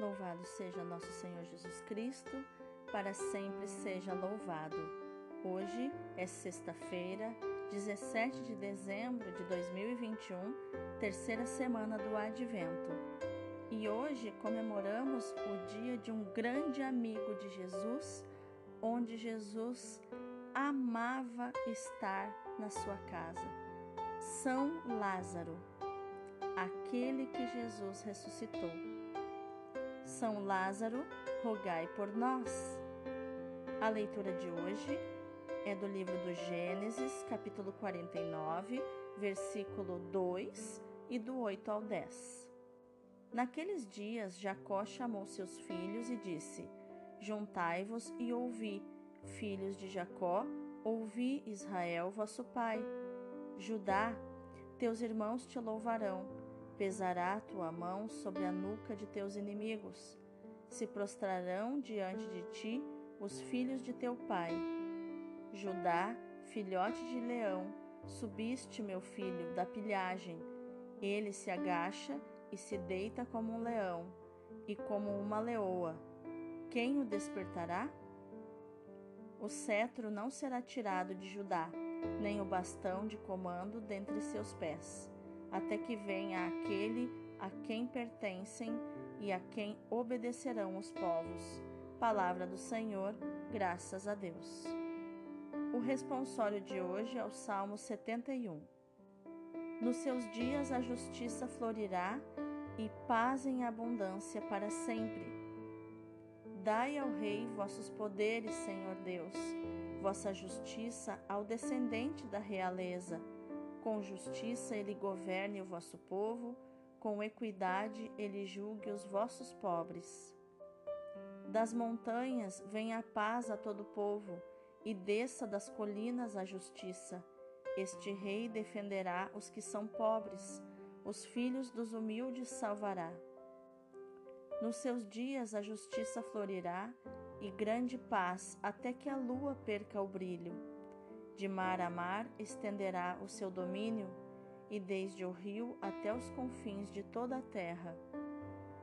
Louvado seja nosso Senhor Jesus Cristo, para sempre seja louvado. Hoje é sexta-feira, 17 de dezembro de 2021, terceira semana do Advento. E hoje comemoramos o dia de um grande amigo de Jesus, onde Jesus amava estar na sua casa. São Lázaro, aquele que Jesus ressuscitou. São Lázaro, rogai por nós. A leitura de hoje é do livro do Gênesis, capítulo 49, versículo 2 e do 8 ao 10. Naqueles dias, Jacó chamou seus filhos e disse: Juntai-vos e ouvi, filhos de Jacó, ouvi Israel, vosso pai. Judá, teus irmãos te louvarão Pesará tua mão sobre a nuca de teus inimigos. Se prostrarão diante de ti os filhos de teu pai. Judá, filhote de leão, subiste, meu filho, da pilhagem. Ele se agacha e se deita como um leão e como uma leoa. Quem o despertará? O cetro não será tirado de Judá, nem o bastão de comando dentre seus pés até que venha aquele a quem pertencem e a quem obedecerão os povos. Palavra do Senhor, graças a Deus. O responsório de hoje é o Salmo 71. Nos seus dias a justiça florirá e paz em abundância para sempre. Dai ao Rei vossos poderes, Senhor Deus, vossa justiça ao descendente da realeza com justiça ele governe o vosso povo, com equidade ele julgue os vossos pobres. Das montanhas venha a paz a todo o povo, e desça das colinas a justiça. Este rei defenderá os que são pobres, os filhos dos humildes salvará. Nos seus dias a justiça florirá, e grande paz até que a lua perca o brilho. De mar a mar estenderá o seu domínio, e desde o rio até os confins de toda a terra.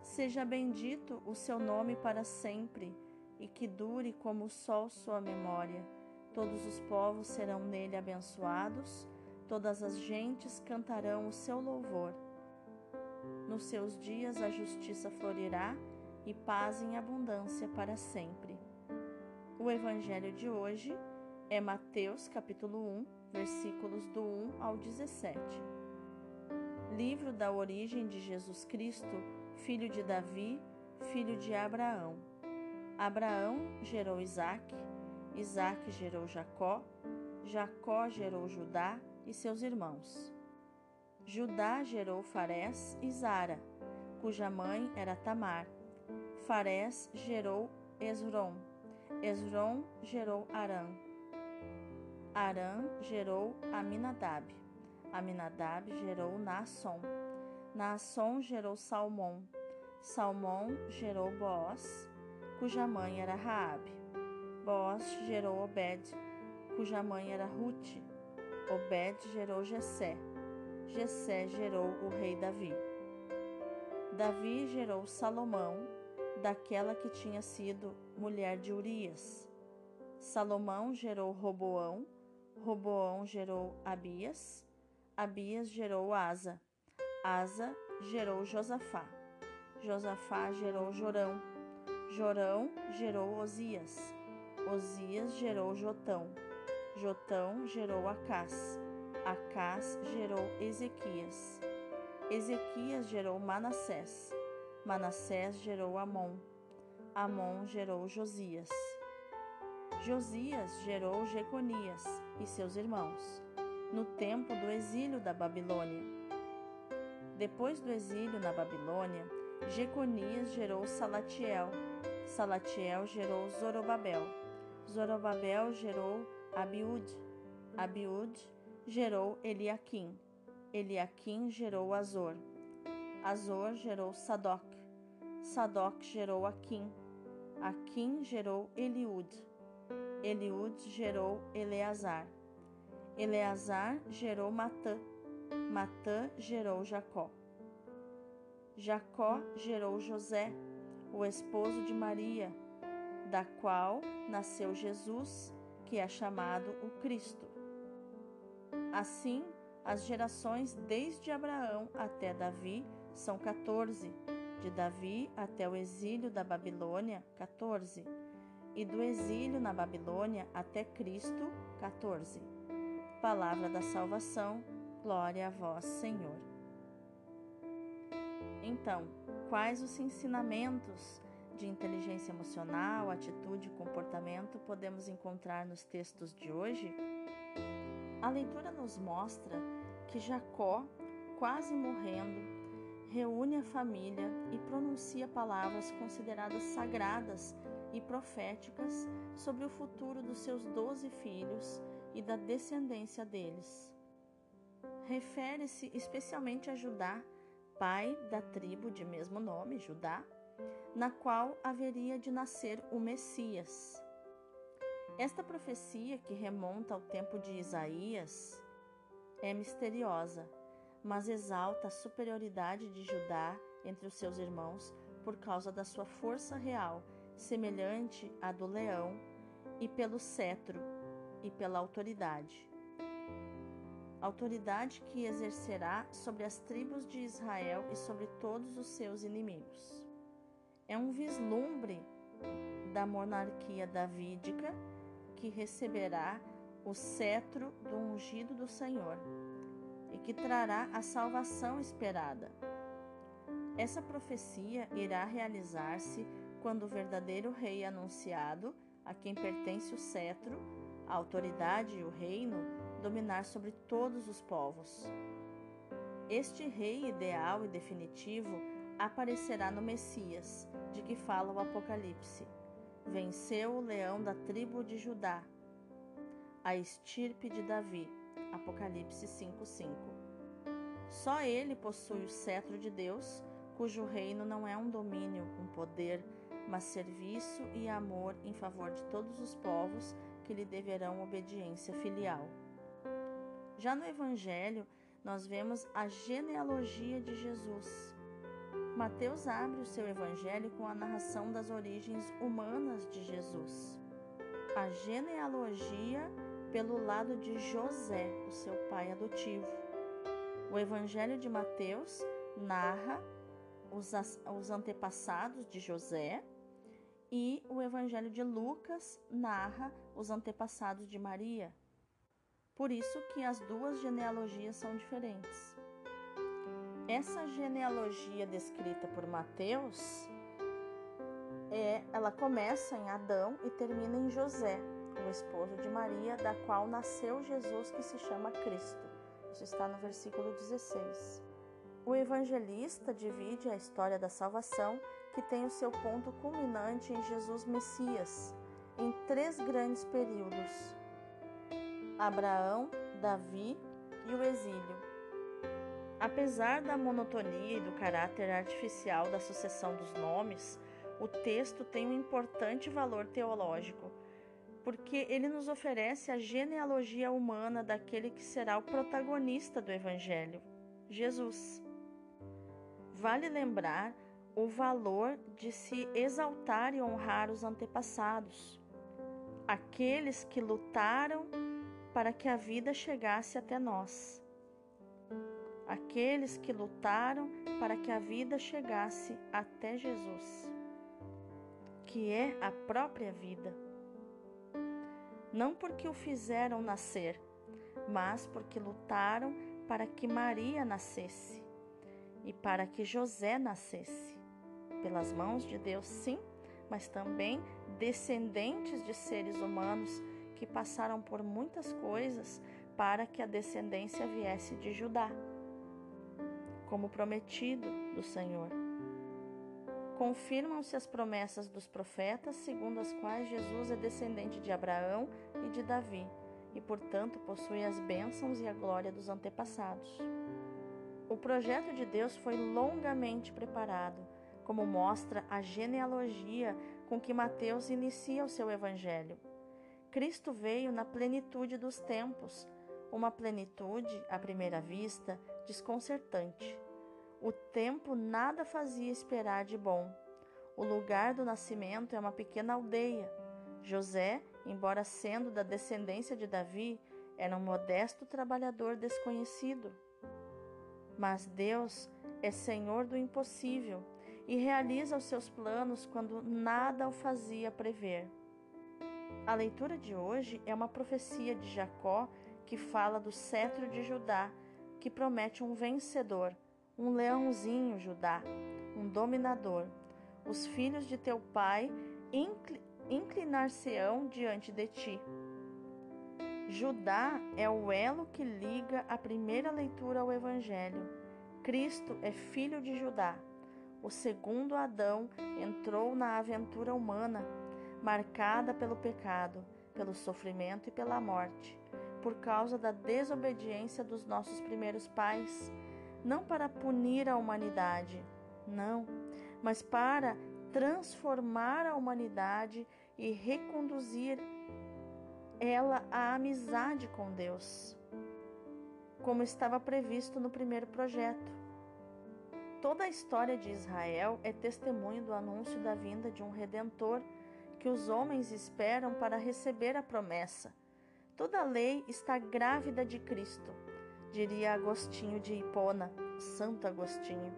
Seja bendito o seu nome para sempre, e que dure como o sol sua memória. Todos os povos serão nele abençoados, todas as gentes cantarão o seu louvor. Nos seus dias a justiça florirá e paz em abundância para sempre. O Evangelho de hoje é Mateus capítulo 1, versículos do 1 ao 17. Livro da origem de Jesus Cristo, filho de Davi, filho de Abraão. Abraão gerou Isaque, Isaque gerou Jacó, Jacó gerou Judá e seus irmãos. Judá gerou Farés e Zara, cuja mãe era Tamar. Farés gerou Esrom, Esrom gerou Arã. Arã gerou Aminadab. Aminadab gerou Naasson. Naasson gerou Salmão. Salmão gerou Boaz, cuja mãe era Raabe. Boaz gerou Obed, cuja mãe era Ruth. Obed gerou Jessé. Jessé gerou o rei Davi. Davi gerou Salomão, daquela que tinha sido mulher de Urias. Salomão gerou Roboão, Roboão gerou Abias, Abias gerou Asa, Asa gerou Josafá, Josafá gerou Jorão, Jorão gerou Osias, Osias gerou Jotão, Jotão gerou Acás, Acás gerou Ezequias, Ezequias gerou Manassés, Manassés gerou Amon, Amon gerou Josias. Josias gerou Jeconias e seus irmãos, no tempo do exílio da Babilônia. Depois do exílio na Babilônia, Jeconias gerou Salatiel, Salatiel gerou Zorobabel, Zorobabel gerou Abiúd, Abiúd gerou Eliaquim, Eliaquim gerou Azor, Azor gerou Sadoc, Sadoc gerou Aquim, Aquim gerou Eliúd, Eliúd gerou Eleazar. Eleazar gerou Matã. Matã gerou Jacó. Jacó gerou José. o esposo de Maria, da qual nasceu Jesus, que é chamado o Cristo. Assim, as gerações desde Abraão até Davi são 14, de Davi até o exílio da Babilônia, 14, e do exílio na Babilônia até Cristo, 14. Palavra da salvação, glória a vós, Senhor. Então, quais os ensinamentos de inteligência emocional, atitude e comportamento podemos encontrar nos textos de hoje? A leitura nos mostra que Jacó, quase morrendo, reúne a família e pronuncia palavras consideradas sagradas e proféticas sobre o futuro dos seus doze filhos e da descendência deles. Refere-se especialmente a Judá, pai da tribo de mesmo nome, Judá, na qual haveria de nascer o Messias. Esta profecia, que remonta ao tempo de Isaías, é misteriosa, mas exalta a superioridade de Judá entre os seus irmãos por causa da sua força real, semelhante à do leão, e pelo cetro e pela autoridade. Autoridade que exercerá sobre as tribos de Israel e sobre todos os seus inimigos é um vislumbre da monarquia davídica que receberá o cetro do ungido do Senhor e que trará a salvação esperada. Essa profecia irá realizar-se quando o verdadeiro rei anunciado, a quem pertence o cetro, a autoridade e o reino, dominar sobre todos os povos. Este rei ideal e definitivo aparecerá no Messias, de que fala o Apocalipse. Venceu o leão da tribo de Judá, a estirpe de Davi. Apocalipse 5:5. Só ele possui o cetro de Deus, cujo reino não é um domínio, um poder, mas serviço e amor em favor de todos os povos que lhe deverão obediência filial. Já no Evangelho, nós vemos a genealogia de Jesus Mateus abre o seu evangelho com a narração das origens humanas de Jesus. A genealogia pelo lado de José, o seu pai adotivo. O evangelho de Mateus narra os, os antepassados de José e o evangelho de Lucas narra os antepassados de Maria. Por isso que as duas genealogias são diferentes. Essa genealogia descrita por Mateus, é, ela começa em Adão e termina em José, o esposo de Maria, da qual nasceu Jesus, que se chama Cristo. Isso está no versículo 16. O evangelista divide a história da salvação, que tem o seu ponto culminante em Jesus Messias, em três grandes períodos: Abraão, Davi e o exílio. Apesar da monotonia e do caráter artificial da sucessão dos nomes, o texto tem um importante valor teológico, porque ele nos oferece a genealogia humana daquele que será o protagonista do Evangelho, Jesus. Vale lembrar o valor de se exaltar e honrar os antepassados, aqueles que lutaram para que a vida chegasse até nós aqueles que lutaram para que a vida chegasse até Jesus, que é a própria vida. Não porque o fizeram nascer, mas porque lutaram para que Maria nascesse e para que José nascesse. Pelas mãos de Deus, sim, mas também descendentes de seres humanos que passaram por muitas coisas para que a descendência viesse de Judá como prometido do Senhor. Confirmam-se as promessas dos profetas, segundo as quais Jesus é descendente de Abraão e de Davi, e, portanto, possui as bênçãos e a glória dos antepassados. O projeto de Deus foi longamente preparado, como mostra a genealogia com que Mateus inicia o seu evangelho. Cristo veio na plenitude dos tempos, uma plenitude, à primeira vista, desconcertante. O tempo nada fazia esperar de bom. O lugar do nascimento é uma pequena aldeia. José, embora sendo da descendência de Davi, era um modesto trabalhador desconhecido. Mas Deus é Senhor do impossível e realiza os seus planos quando nada o fazia prever. A leitura de hoje é uma profecia de Jacó que fala do cetro de Judá, que promete um vencedor, um leãozinho Judá, um dominador. Os filhos de teu pai inclinar-se-ão diante de ti. Judá é o elo que liga a primeira leitura ao Evangelho. Cristo é filho de Judá. O segundo Adão entrou na aventura humana, marcada pelo pecado, pelo sofrimento e pela morte, por causa da desobediência dos nossos primeiros pais, não para punir a humanidade, não, mas para transformar a humanidade e reconduzir ela a amizade com Deus, como estava previsto no primeiro projeto. Toda a história de Israel é testemunho do anúncio da vinda de um redentor que os homens esperam para receber a promessa. Toda a lei está grávida de Cristo, diria Agostinho de Hipona, Santo Agostinho.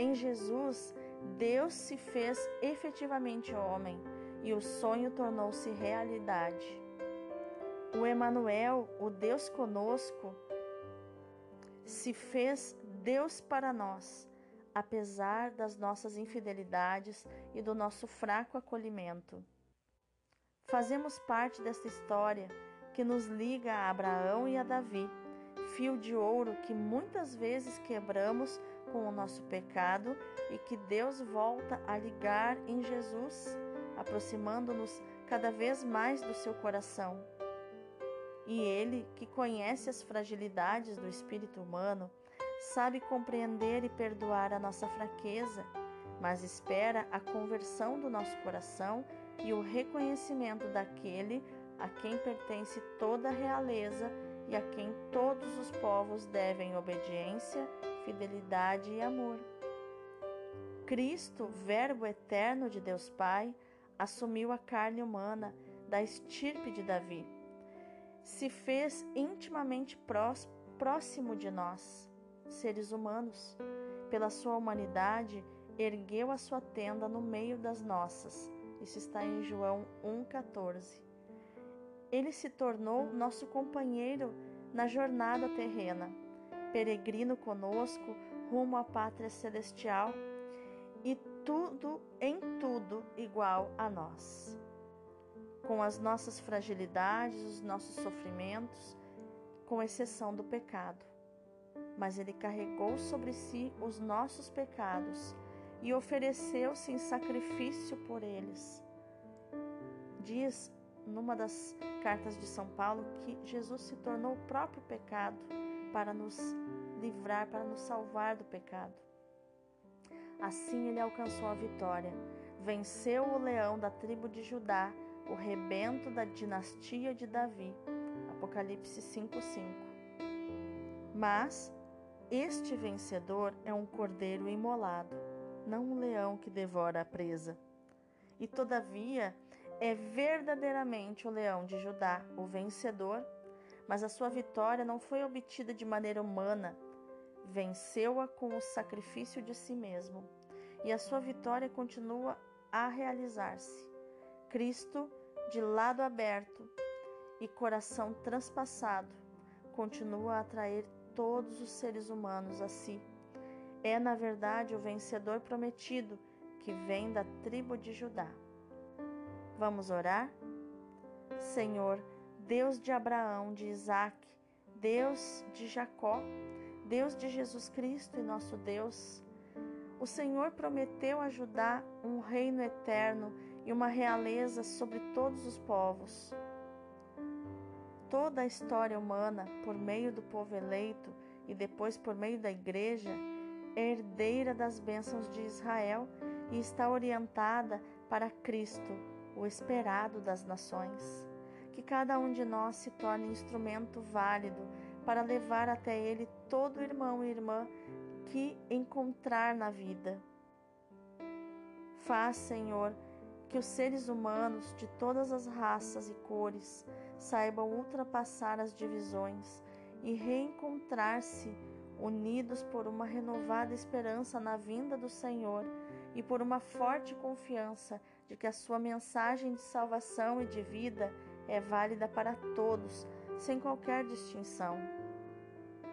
Em Jesus, Deus se fez efetivamente homem e o sonho tornou-se realidade. O Emanuel, o Deus conosco, se fez Deus para nós, apesar das nossas infidelidades e do nosso fraco acolhimento. Fazemos parte desta história que nos liga a Abraão e a Davi, fio de ouro que muitas vezes quebramos com o nosso pecado e que Deus volta a ligar em Jesus, aproximando-nos cada vez mais do seu coração. E Ele, que conhece as fragilidades do espírito humano, sabe compreender e perdoar a nossa fraqueza, mas espera a conversão do nosso coração e o reconhecimento daquele a quem pertence toda a realeza e a quem todos os povos devem obediência, fidelidade e amor. Cristo, Verbo eterno de Deus Pai, assumiu a carne humana da estirpe de Davi se fez intimamente próximo de nós, seres humanos. Pela sua humanidade, ergueu a sua tenda no meio das nossas. Isso está em João 1,14. Ele se tornou nosso companheiro na jornada terrena, peregrino conosco rumo à pátria celestial e tudo em tudo igual a nós com as nossas fragilidades, os nossos sofrimentos, com exceção do pecado. Mas ele carregou sobre si os nossos pecados e ofereceu-se em sacrifício por eles. Diz numa das cartas de São Paulo que Jesus se tornou o próprio pecado para nos livrar, para nos salvar do pecado. Assim ele alcançou a vitória, venceu o leão da tribo de Judá o rebento da dinastia de Davi. Apocalipse 5:5. Mas este vencedor é um cordeiro imolado, não um leão que devora a presa. E todavia é verdadeiramente o leão de Judá, o vencedor, mas a sua vitória não foi obtida de maneira humana. Venceu-a com o sacrifício de si mesmo, e a sua vitória continua a realizar-se. Cristo de lado aberto e coração transpassado, continua a atrair todos os seres humanos a si. É, na verdade, o vencedor prometido que vem da tribo de Judá. Vamos orar? Senhor, Deus de Abraão, de Isaac, Deus de Jacó, Deus de Jesus Cristo e nosso Deus, o Senhor prometeu ajudar um reino eterno e uma realeza sobre todos os povos. Toda a história humana, por meio do povo eleito e depois por meio da Igreja, é herdeira das bênçãos de Israel e está orientada para Cristo, o esperado das nações. Que cada um de nós se torne instrumento válido para levar até Ele todo irmão e irmã que encontrar na vida Faz, Senhor, que os seres humanos de todas as raças e cores saibam ultrapassar as divisões e reencontrar-se unidos por uma renovada esperança na vinda do Senhor e por uma forte confiança de que a sua mensagem de salvação e de vida é válida para todos, sem qualquer distinção.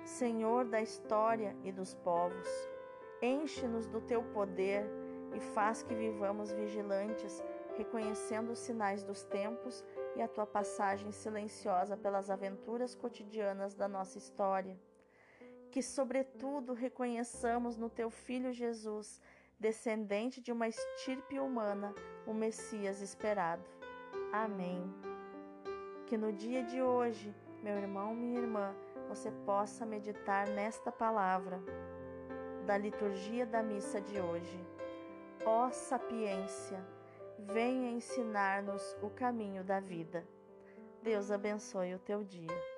Senhor da história e dos povos, enche-nos do teu poder e faz que vivamos vigilantes, reconhecendo os sinais dos tempos e a tua passagem silenciosa pelas aventuras cotidianas da nossa história. Que, sobretudo, reconheçamos no teu Filho Jesus, descendente de uma estirpe humana, o Messias esperado. Amém. Que no dia de hoje, meu irmão, minha irmã, você possa meditar nesta palavra da liturgia da missa de hoje. Ó sapiência, venha ensinar-nos o caminho da vida. Deus abençoe o teu dia.